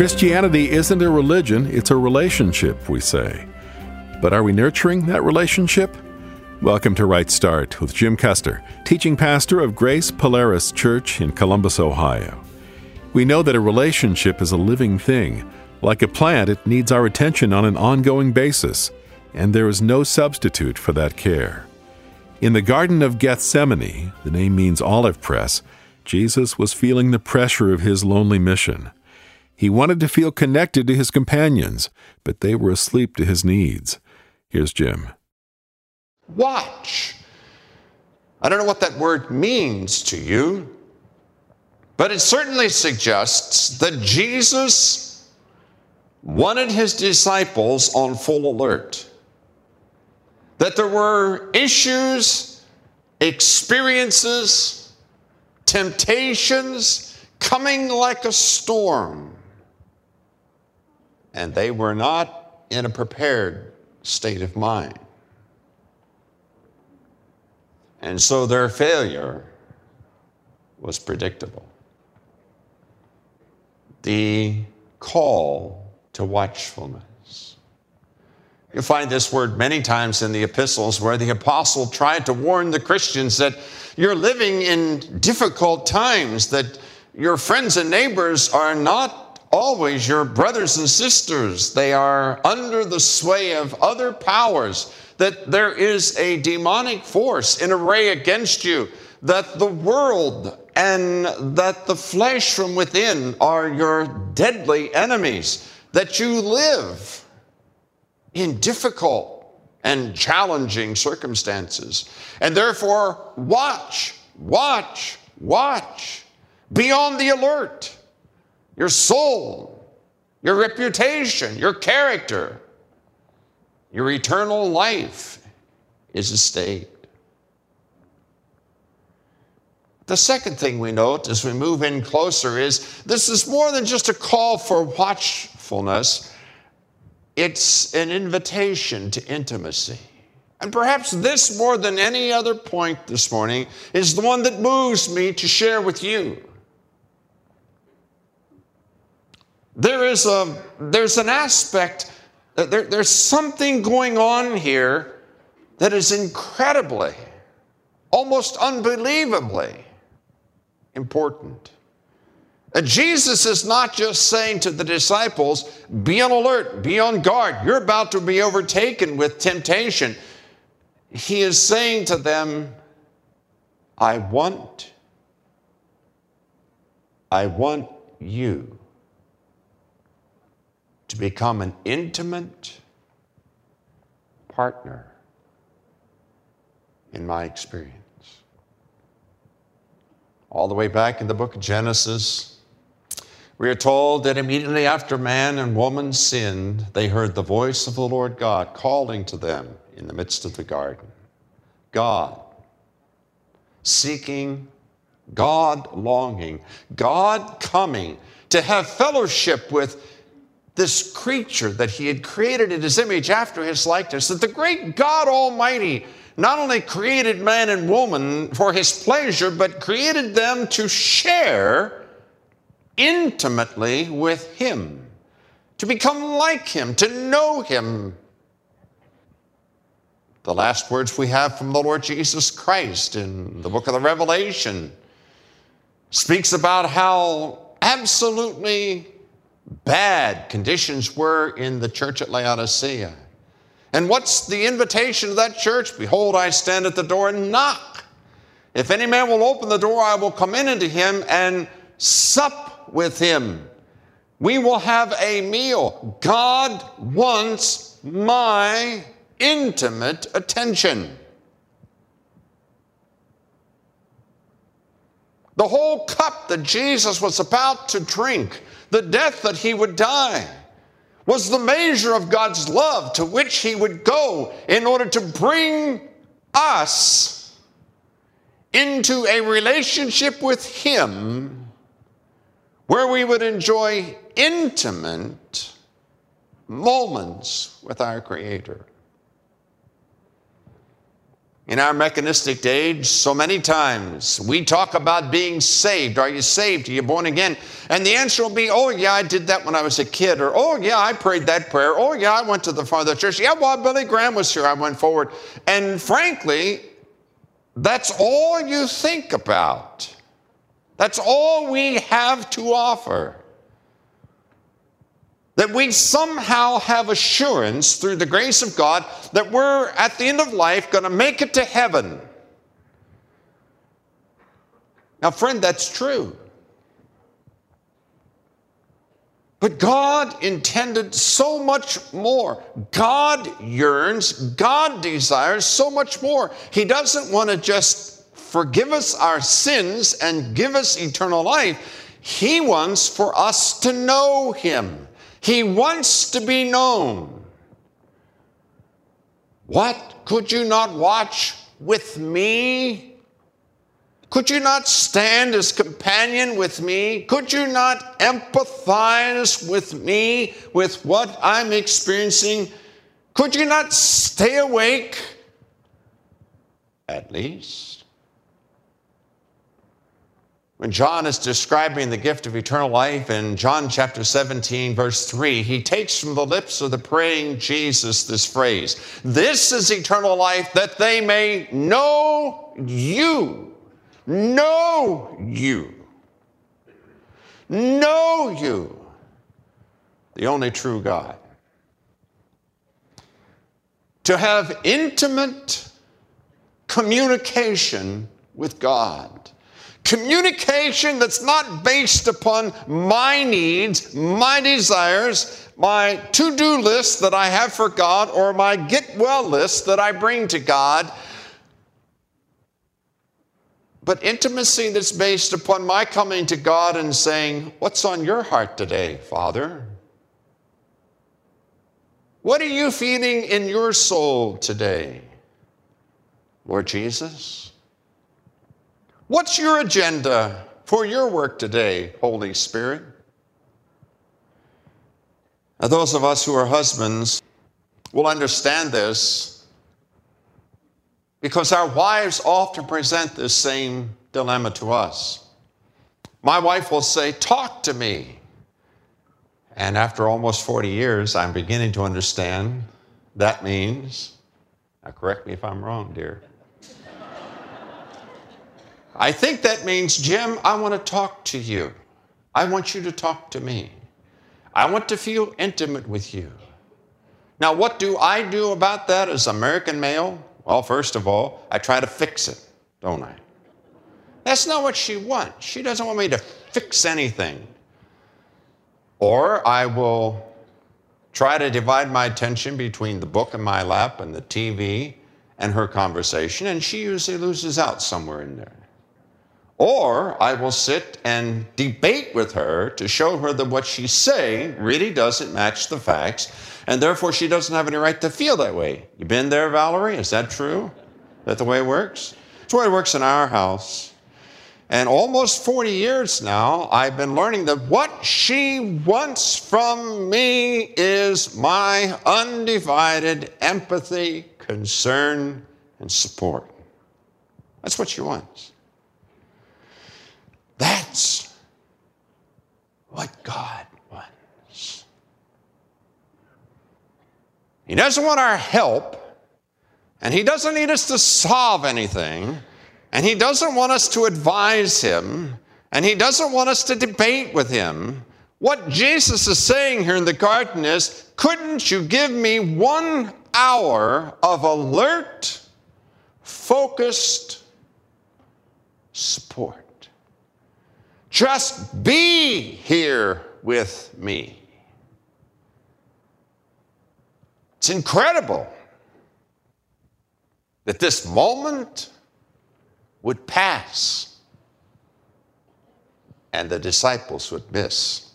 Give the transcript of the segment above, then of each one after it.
Christianity isn't a religion, it's a relationship, we say. But are we nurturing that relationship? Welcome to Right Start with Jim Custer, teaching pastor of Grace Polaris Church in Columbus, Ohio. We know that a relationship is a living thing. Like a plant, it needs our attention on an ongoing basis, and there is no substitute for that care. In the Garden of Gethsemane, the name means olive press, Jesus was feeling the pressure of his lonely mission. He wanted to feel connected to his companions, but they were asleep to his needs. Here's Jim. Watch. I don't know what that word means to you, but it certainly suggests that Jesus wanted his disciples on full alert. That there were issues, experiences, temptations coming like a storm and they were not in a prepared state of mind. And so their failure was predictable. The call to watchfulness. You find this word many times in the epistles where the apostle tried to warn the Christians that you're living in difficult times, that your friends and neighbors are not always your brothers and sisters. They are under the sway of other powers, that there is a demonic force in array against you, that the world and that the flesh from within are your deadly enemies, that you live in difficult and challenging circumstances. And therefore, watch, watch, watch. Be on the alert your soul, your reputation, your character, your eternal life is at stake. The second thing we note as we move in closer is this is more than just a call for watchfulness, it's an invitation to intimacy. And perhaps this, more than any other point this morning, is the one that moves me to share with you. There is a, there's an aspect, uh, there, there's something going on here that is incredibly, almost unbelievably important. And Jesus is not just saying to the disciples, be on alert, be on guard, you're about to be overtaken with temptation. He is saying to them, I want, I want you to become an intimate partner in my experience. All the way back in the book of Genesis, we are told that immediately after man and woman sinned, they heard the voice of the Lord God calling to them in the midst of the garden. God seeking, God longing, God coming to have fellowship with this creature that he had created in his image after his likeness, that the great God Almighty not only created man and woman for his pleasure, but created them to share intimately with him, to become like him, to know him. The last words we have from the Lord Jesus Christ in the book of the Revelation speaks about how absolutely bad conditions were in the church at Laodicea. And what's the invitation of that church? Behold, I stand at the door and knock. If any man will open the door, I will come in unto him and sup with him. We will have a meal. God wants my intimate attention. The whole cup that Jesus was about to drink the death that he would die was the measure of God's love to which he would go in order to bring us into a relationship with him where we would enjoy intimate moments with our Creator. In our mechanistic age, so many times we talk about being saved. Are you saved? Are you born again? And the answer will be, oh, yeah, I did that when I was a kid. Or, oh, yeah, I prayed that prayer. Oh, yeah, I went to the the church. Yeah, well, Billy Graham was here. I went forward. And frankly, that's all you think about. That's all we have to offer that we somehow have assurance through the grace of God that we're at the end of life going to make it to heaven. Now, friend, that's true. But God intended so much more. God yearns, God desires so much more. He doesn't want to just forgive us our sins and give us eternal life. He wants for us to know Him. He wants to be known. What? Could you not watch with me? Could you not stand as companion with me? Could you not empathize with me with what I'm experiencing? Could you not stay awake? At least. When John is describing the gift of eternal life in John chapter 17, verse 3, he takes from the lips of the praying Jesus this phrase This is eternal life, that they may know you. Know you. Know you, the only true God. To have intimate communication with God Communication that's not based upon my needs, my desires, my to do list that I have for God, or my get well list that I bring to God. But intimacy that's based upon my coming to God and saying, What's on your heart today, Father? What are you feeling in your soul today, Lord Jesus? What's your agenda for your work today, Holy Spirit? Now, those of us who are husbands will understand this because our wives often present this same dilemma to us. My wife will say, Talk to me. And after almost 40 years, I'm beginning to understand that means, now correct me if I'm wrong, dear. I think that means, Jim, I want to talk to you. I want you to talk to me. I want to feel intimate with you. Now, what do I do about that as American male? Well, first of all, I try to fix it, don't I? That's not what she wants. She doesn't want me to fix anything. Or I will try to divide my attention between the book in my lap and the TV and her conversation, and she usually loses out somewhere in there. Or I will sit and debate with her to show her that what she's saying really doesn't match the facts, and therefore she doesn't have any right to feel that way. You been there, Valerie? Is that true? Is that the way it works? It's the way it works in our house. And almost 40 years now, I've been learning that what she wants from me is my undivided empathy, concern, and support. That's what she wants. That's what God wants. He doesn't want our help, and He doesn't need us to solve anything, and He doesn't want us to advise Him, and He doesn't want us to debate with Him. What Jesus is saying here in the garden is couldn't you give me one hour of alert, focused support? Just be here with me. It's incredible that this moment would pass and the disciples would miss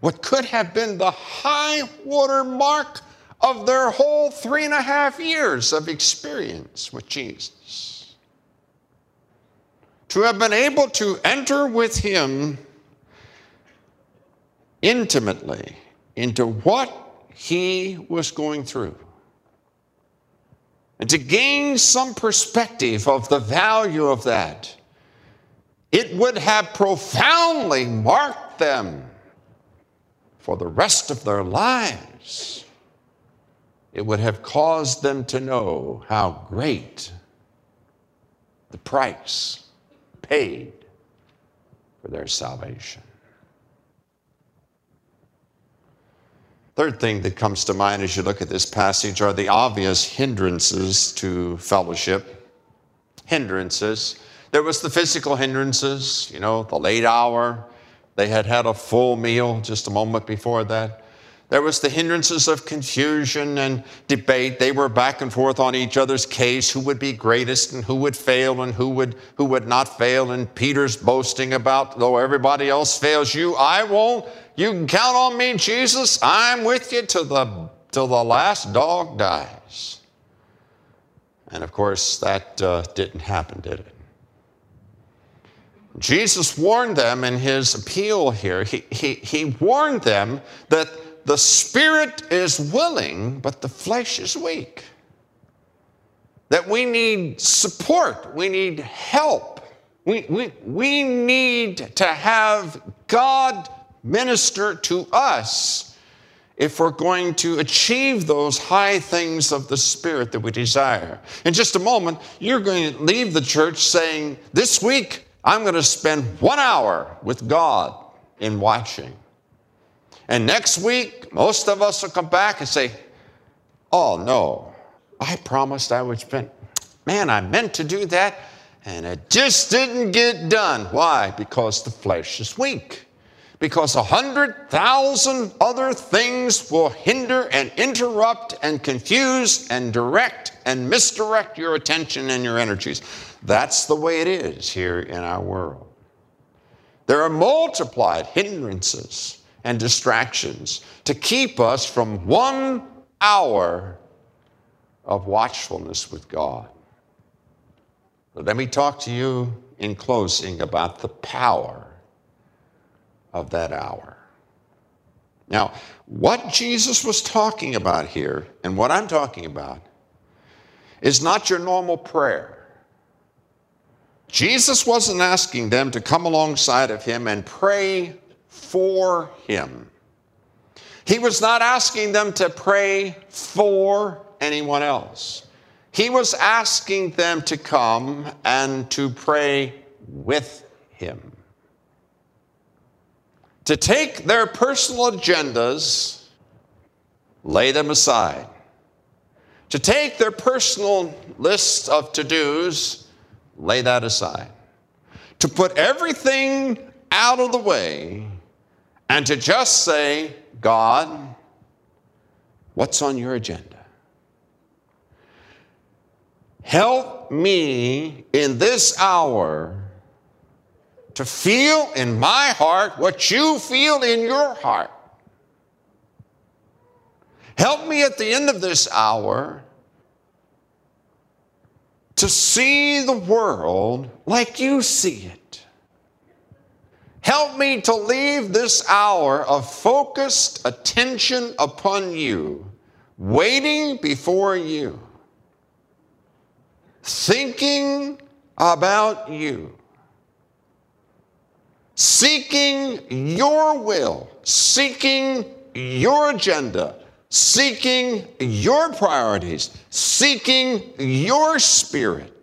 what could have been the high water mark of their whole three and a half years of experience with Jesus to have been able to enter with him intimately into what he was going through. and to gain some perspective of the value of that, it would have profoundly marked them for the rest of their lives. It would have caused them to know how great the price paid for their salvation. Third thing that comes to mind as you look at this passage are the obvious hindrances to fellowship. Hindrances. There was the physical hindrances, you know, the late hour. They had had a full meal just a moment before that. There was the hindrances of confusion and debate. They were back and forth on each other's case, who would be greatest and who would fail and who would, who would not fail. And Peter's boasting about, though everybody else fails you, I won't. You can count on me, Jesus. I'm with you till the, till the last dog dies. And of course, that uh, didn't happen, did it? Jesus warned them in his appeal here. He, he, he warned them that the spirit is willing, but the flesh is weak. That we need support, we need help, we, we, we need to have God minister to us if we're going to achieve those high things of the Spirit that we desire. In just a moment, you're going to leave the church saying, This week, I'm going to spend one hour with God in watching. And next week, most of us will come back and say, Oh, no, I promised I would spend. Man, I meant to do that, and it just didn't get done. Why? Because the flesh is weak. Because a hundred thousand other things will hinder and interrupt and confuse and direct and misdirect your attention and your energies. That's the way it is here in our world. There are multiplied hindrances and distractions to keep us from one hour of watchfulness with God. But let me talk to you in closing about the power of that hour. Now, what Jesus was talking about here, and what I'm talking about, is not your normal prayer. Jesus wasn't asking them to come alongside of him and pray for him. He was not asking them to pray for anyone else. He was asking them to come and to pray with him. To take their personal agendas, lay them aside. To take their personal list of to dos, lay that aside. To put everything out of the way and to just say, God, what's on your agenda? Help me in this hour to feel in my heart what you feel in your heart. Help me at the end of this hour to see the world like you see it. Help me to leave this hour of focused attention upon you, waiting before you, thinking about you, seeking your will, seeking your agenda, seeking your priorities, seeking your spirit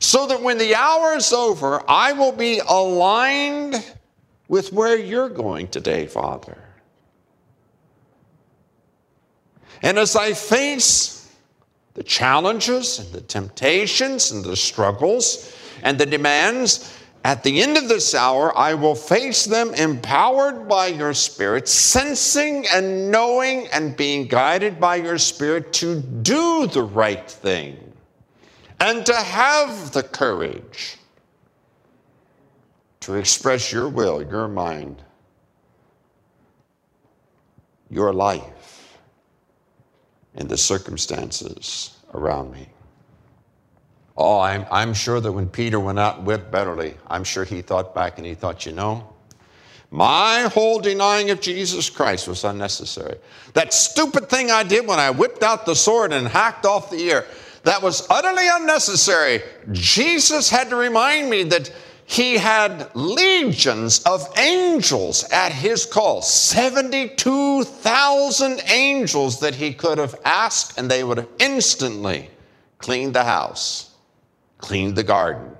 so that when the hour is over, I will be aligned with where you're going today, Father. And as I face the challenges and the temptations and the struggles and the demands, at the end of this hour, I will face them empowered by your Spirit, sensing and knowing and being guided by your Spirit to do the right thing and to have the courage to express your will, your mind, your life in the circumstances around me. Oh, I'm, I'm sure that when Peter went out and wept bitterly, I'm sure he thought back and he thought, you know, My whole denying of Jesus Christ was unnecessary. That stupid thing I did when I whipped out the sword and hacked off the ear, that was utterly unnecessary. Jesus had to remind me that he had legions of angels at his call 72,000 angels that he could have asked, and they would have instantly cleaned the house, cleaned the garden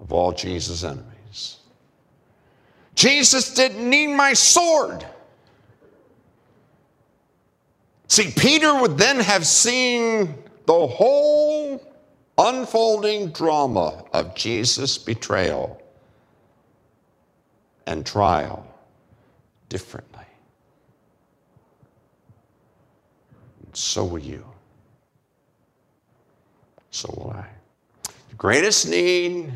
of all Jesus' enemies. Jesus didn't need my sword. See, Peter would then have seen the whole unfolding drama of Jesus' betrayal and trial differently. And so will you. So will I. The greatest need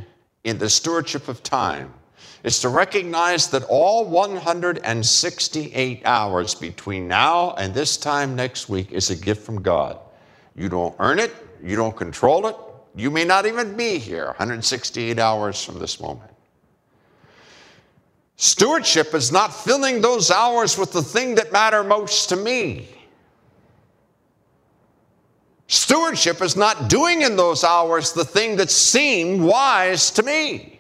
in the stewardship of time is to recognize that all 168 hours between now and this time next week is a gift from God. You don't earn it, you don't control it, you may not even be here 168 hours from this moment. Stewardship is not filling those hours with the thing that matter most to me. Stewardship is not doing in those hours the thing that seemed wise to me.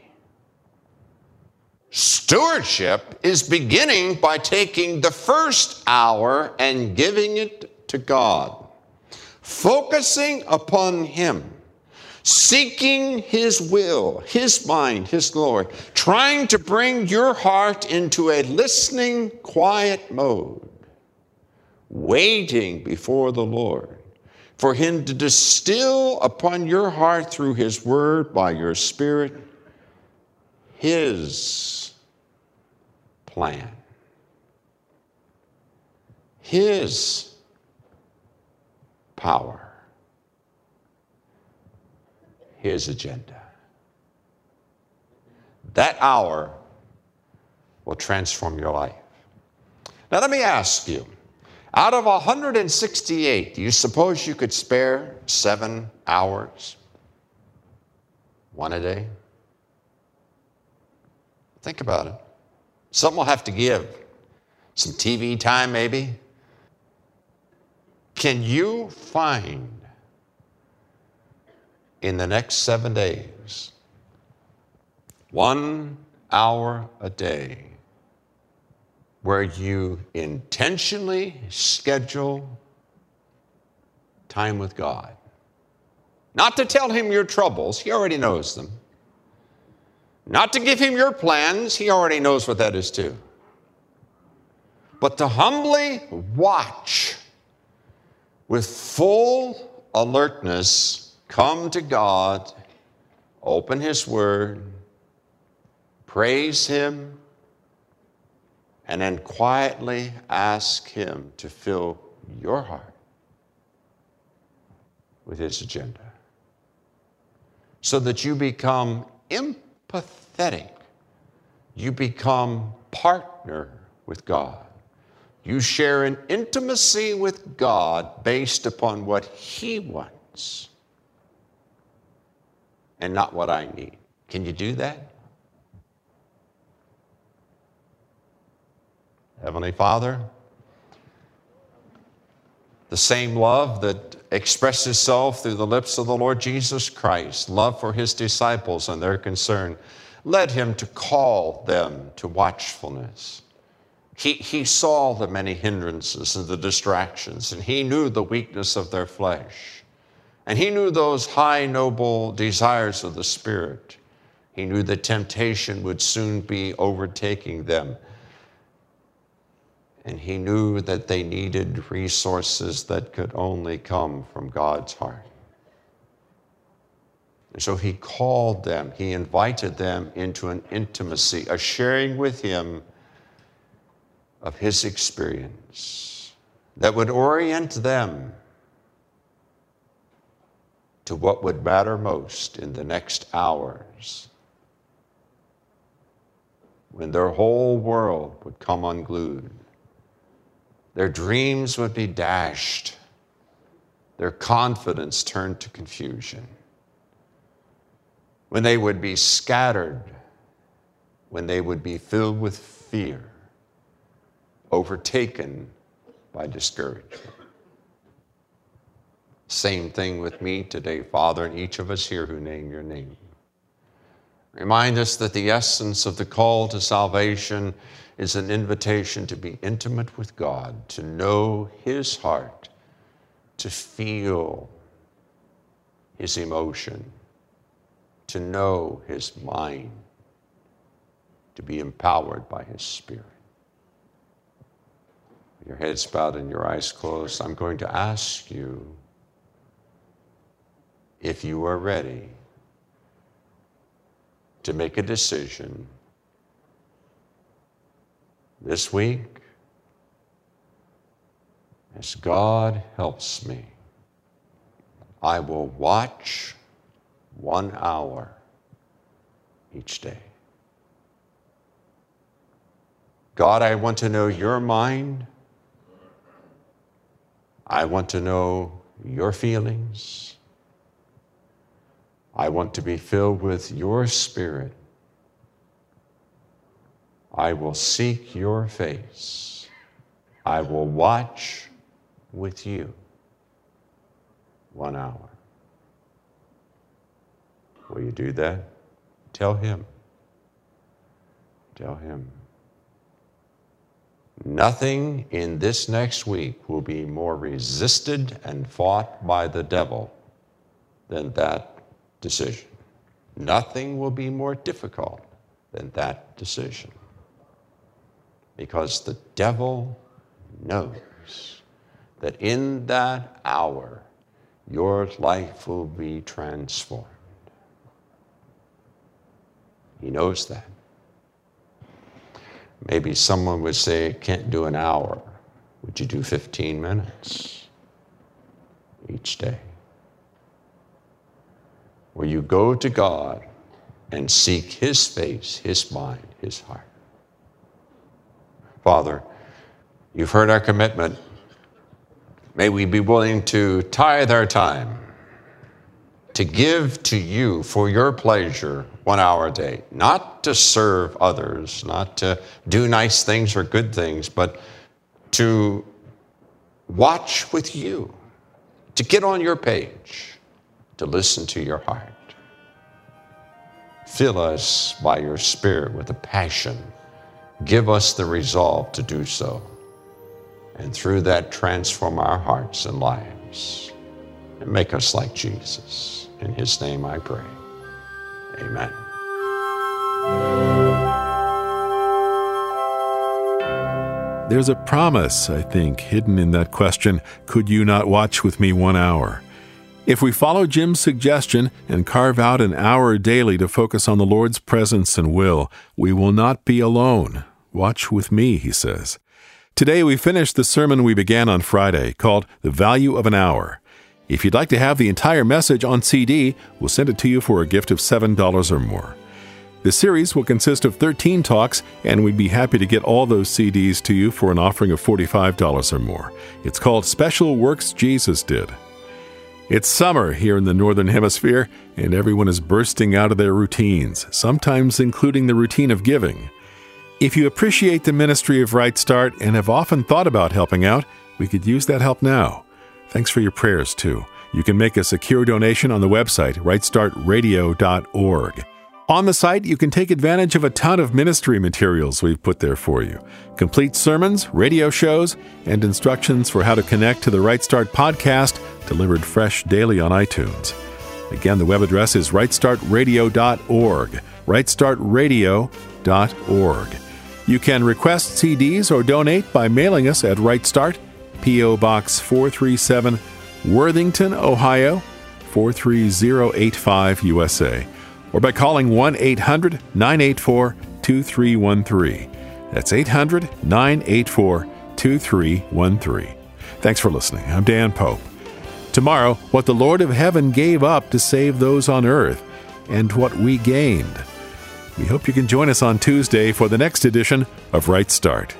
Stewardship is beginning by taking the first hour and giving it to God, focusing upon Him seeking His will, His mind, His glory, trying to bring your heart into a listening, quiet mode, waiting before the Lord for Him to distill upon your heart through His Word by your Spirit His plan, His power his agenda. That hour will transform your life. Now, let me ask you out of 168, do you suppose you could spare seven hours? One a day? Think about it. Some will have to give. Some TV time, maybe. Can you find in the next seven days, one hour a day, where you intentionally schedule time with God. Not to tell him your troubles, he already knows them. Not to give him your plans, he already knows what that is too. But to humbly watch with full alertness come to God, open His Word, praise Him, and then quietly ask Him to fill your heart with His agenda so that you become empathetic. You become partner with God. You share an intimacy with God based upon what He wants and not what I need. Can you do that? Heavenly Father, the same love that expressed itself through the lips of the Lord Jesus Christ, love for his disciples and their concern, led him to call them to watchfulness. He, he saw the many hindrances and the distractions, and he knew the weakness of their flesh. And he knew those high, noble desires of the Spirit. He knew that temptation would soon be overtaking them. And he knew that they needed resources that could only come from God's heart. And so he called them, he invited them into an intimacy, a sharing with him of his experience that would orient them to what would matter most in the next hours when their whole world would come unglued. Their dreams would be dashed, their confidence turned to confusion, when they would be scattered when they would be filled with fear, overtaken by discouragement. Same thing with me today, Father, and each of us here who name your name. Remind us that the essence of the call to salvation is an invitation to be intimate with God, to know His heart, to feel His emotion, to know His mind, to be empowered by His Spirit. Your heads bowed and your eyes closed, I'm going to ask you if you are ready to make a decision this week as God helps me, I will watch one hour each day. God, I want to know your mind. I want to know your feelings. I want to be filled with your spirit. I will seek your face. I will watch with you one hour. Will you do that? Tell him. Tell him. Nothing in this next week will be more resisted and fought by the devil than that decision. Nothing will be more difficult than that decision. Because the devil knows that in that hour, your life will be transformed. He knows that. Maybe someone would say, can't do an hour. Would you do 15 minutes each day? where you go to God and seek His face, His mind, His heart. Father, you've heard our commitment. May we be willing to tithe our time, to give to you for your pleasure one hour a day, not to serve others, not to do nice things or good things, but to watch with you, to get on your page to listen to your heart. Fill us by your Spirit with a passion. Give us the resolve to do so. And through that, transform our hearts and lives and make us like Jesus. In his name I pray. Amen. There's a promise, I think, hidden in that question Could you not watch with me one hour? If we follow Jim's suggestion and carve out an hour daily to focus on the Lord's presence and will, we will not be alone. Watch with me, he says. Today we finish the sermon we began on Friday called The Value of an Hour. If you'd like to have the entire message on CD, we'll send it to you for a gift of $7 or more. The series will consist of 13 talks, and we'd be happy to get all those CDs to you for an offering of $45 or more. It's called Special Works Jesus Did. It's summer here in the Northern Hemisphere, and everyone is bursting out of their routines, sometimes including the routine of giving. If you appreciate the ministry of Right Start and have often thought about helping out, we could use that help now. Thanks for your prayers, too. You can make a secure donation on the website, rightstartradio.org. On the site, you can take advantage of a ton of ministry materials we've put there for you complete sermons, radio shows, and instructions for how to connect to the Right Start podcast, delivered fresh daily on iTunes. Again, the web address is rightstartradio.org. Rightstartradio.org. You can request CDs or donate by mailing us at Right Start, P.O. Box 437, Worthington, Ohio 43085, USA or by calling 1 800 984 2313. That's 800 984 2313. Thanks for listening. I'm Dan Pope. Tomorrow, what the Lord of Heaven gave up to save those on earth, and what we gained. We hope you can join us on Tuesday for the next edition of Right Start.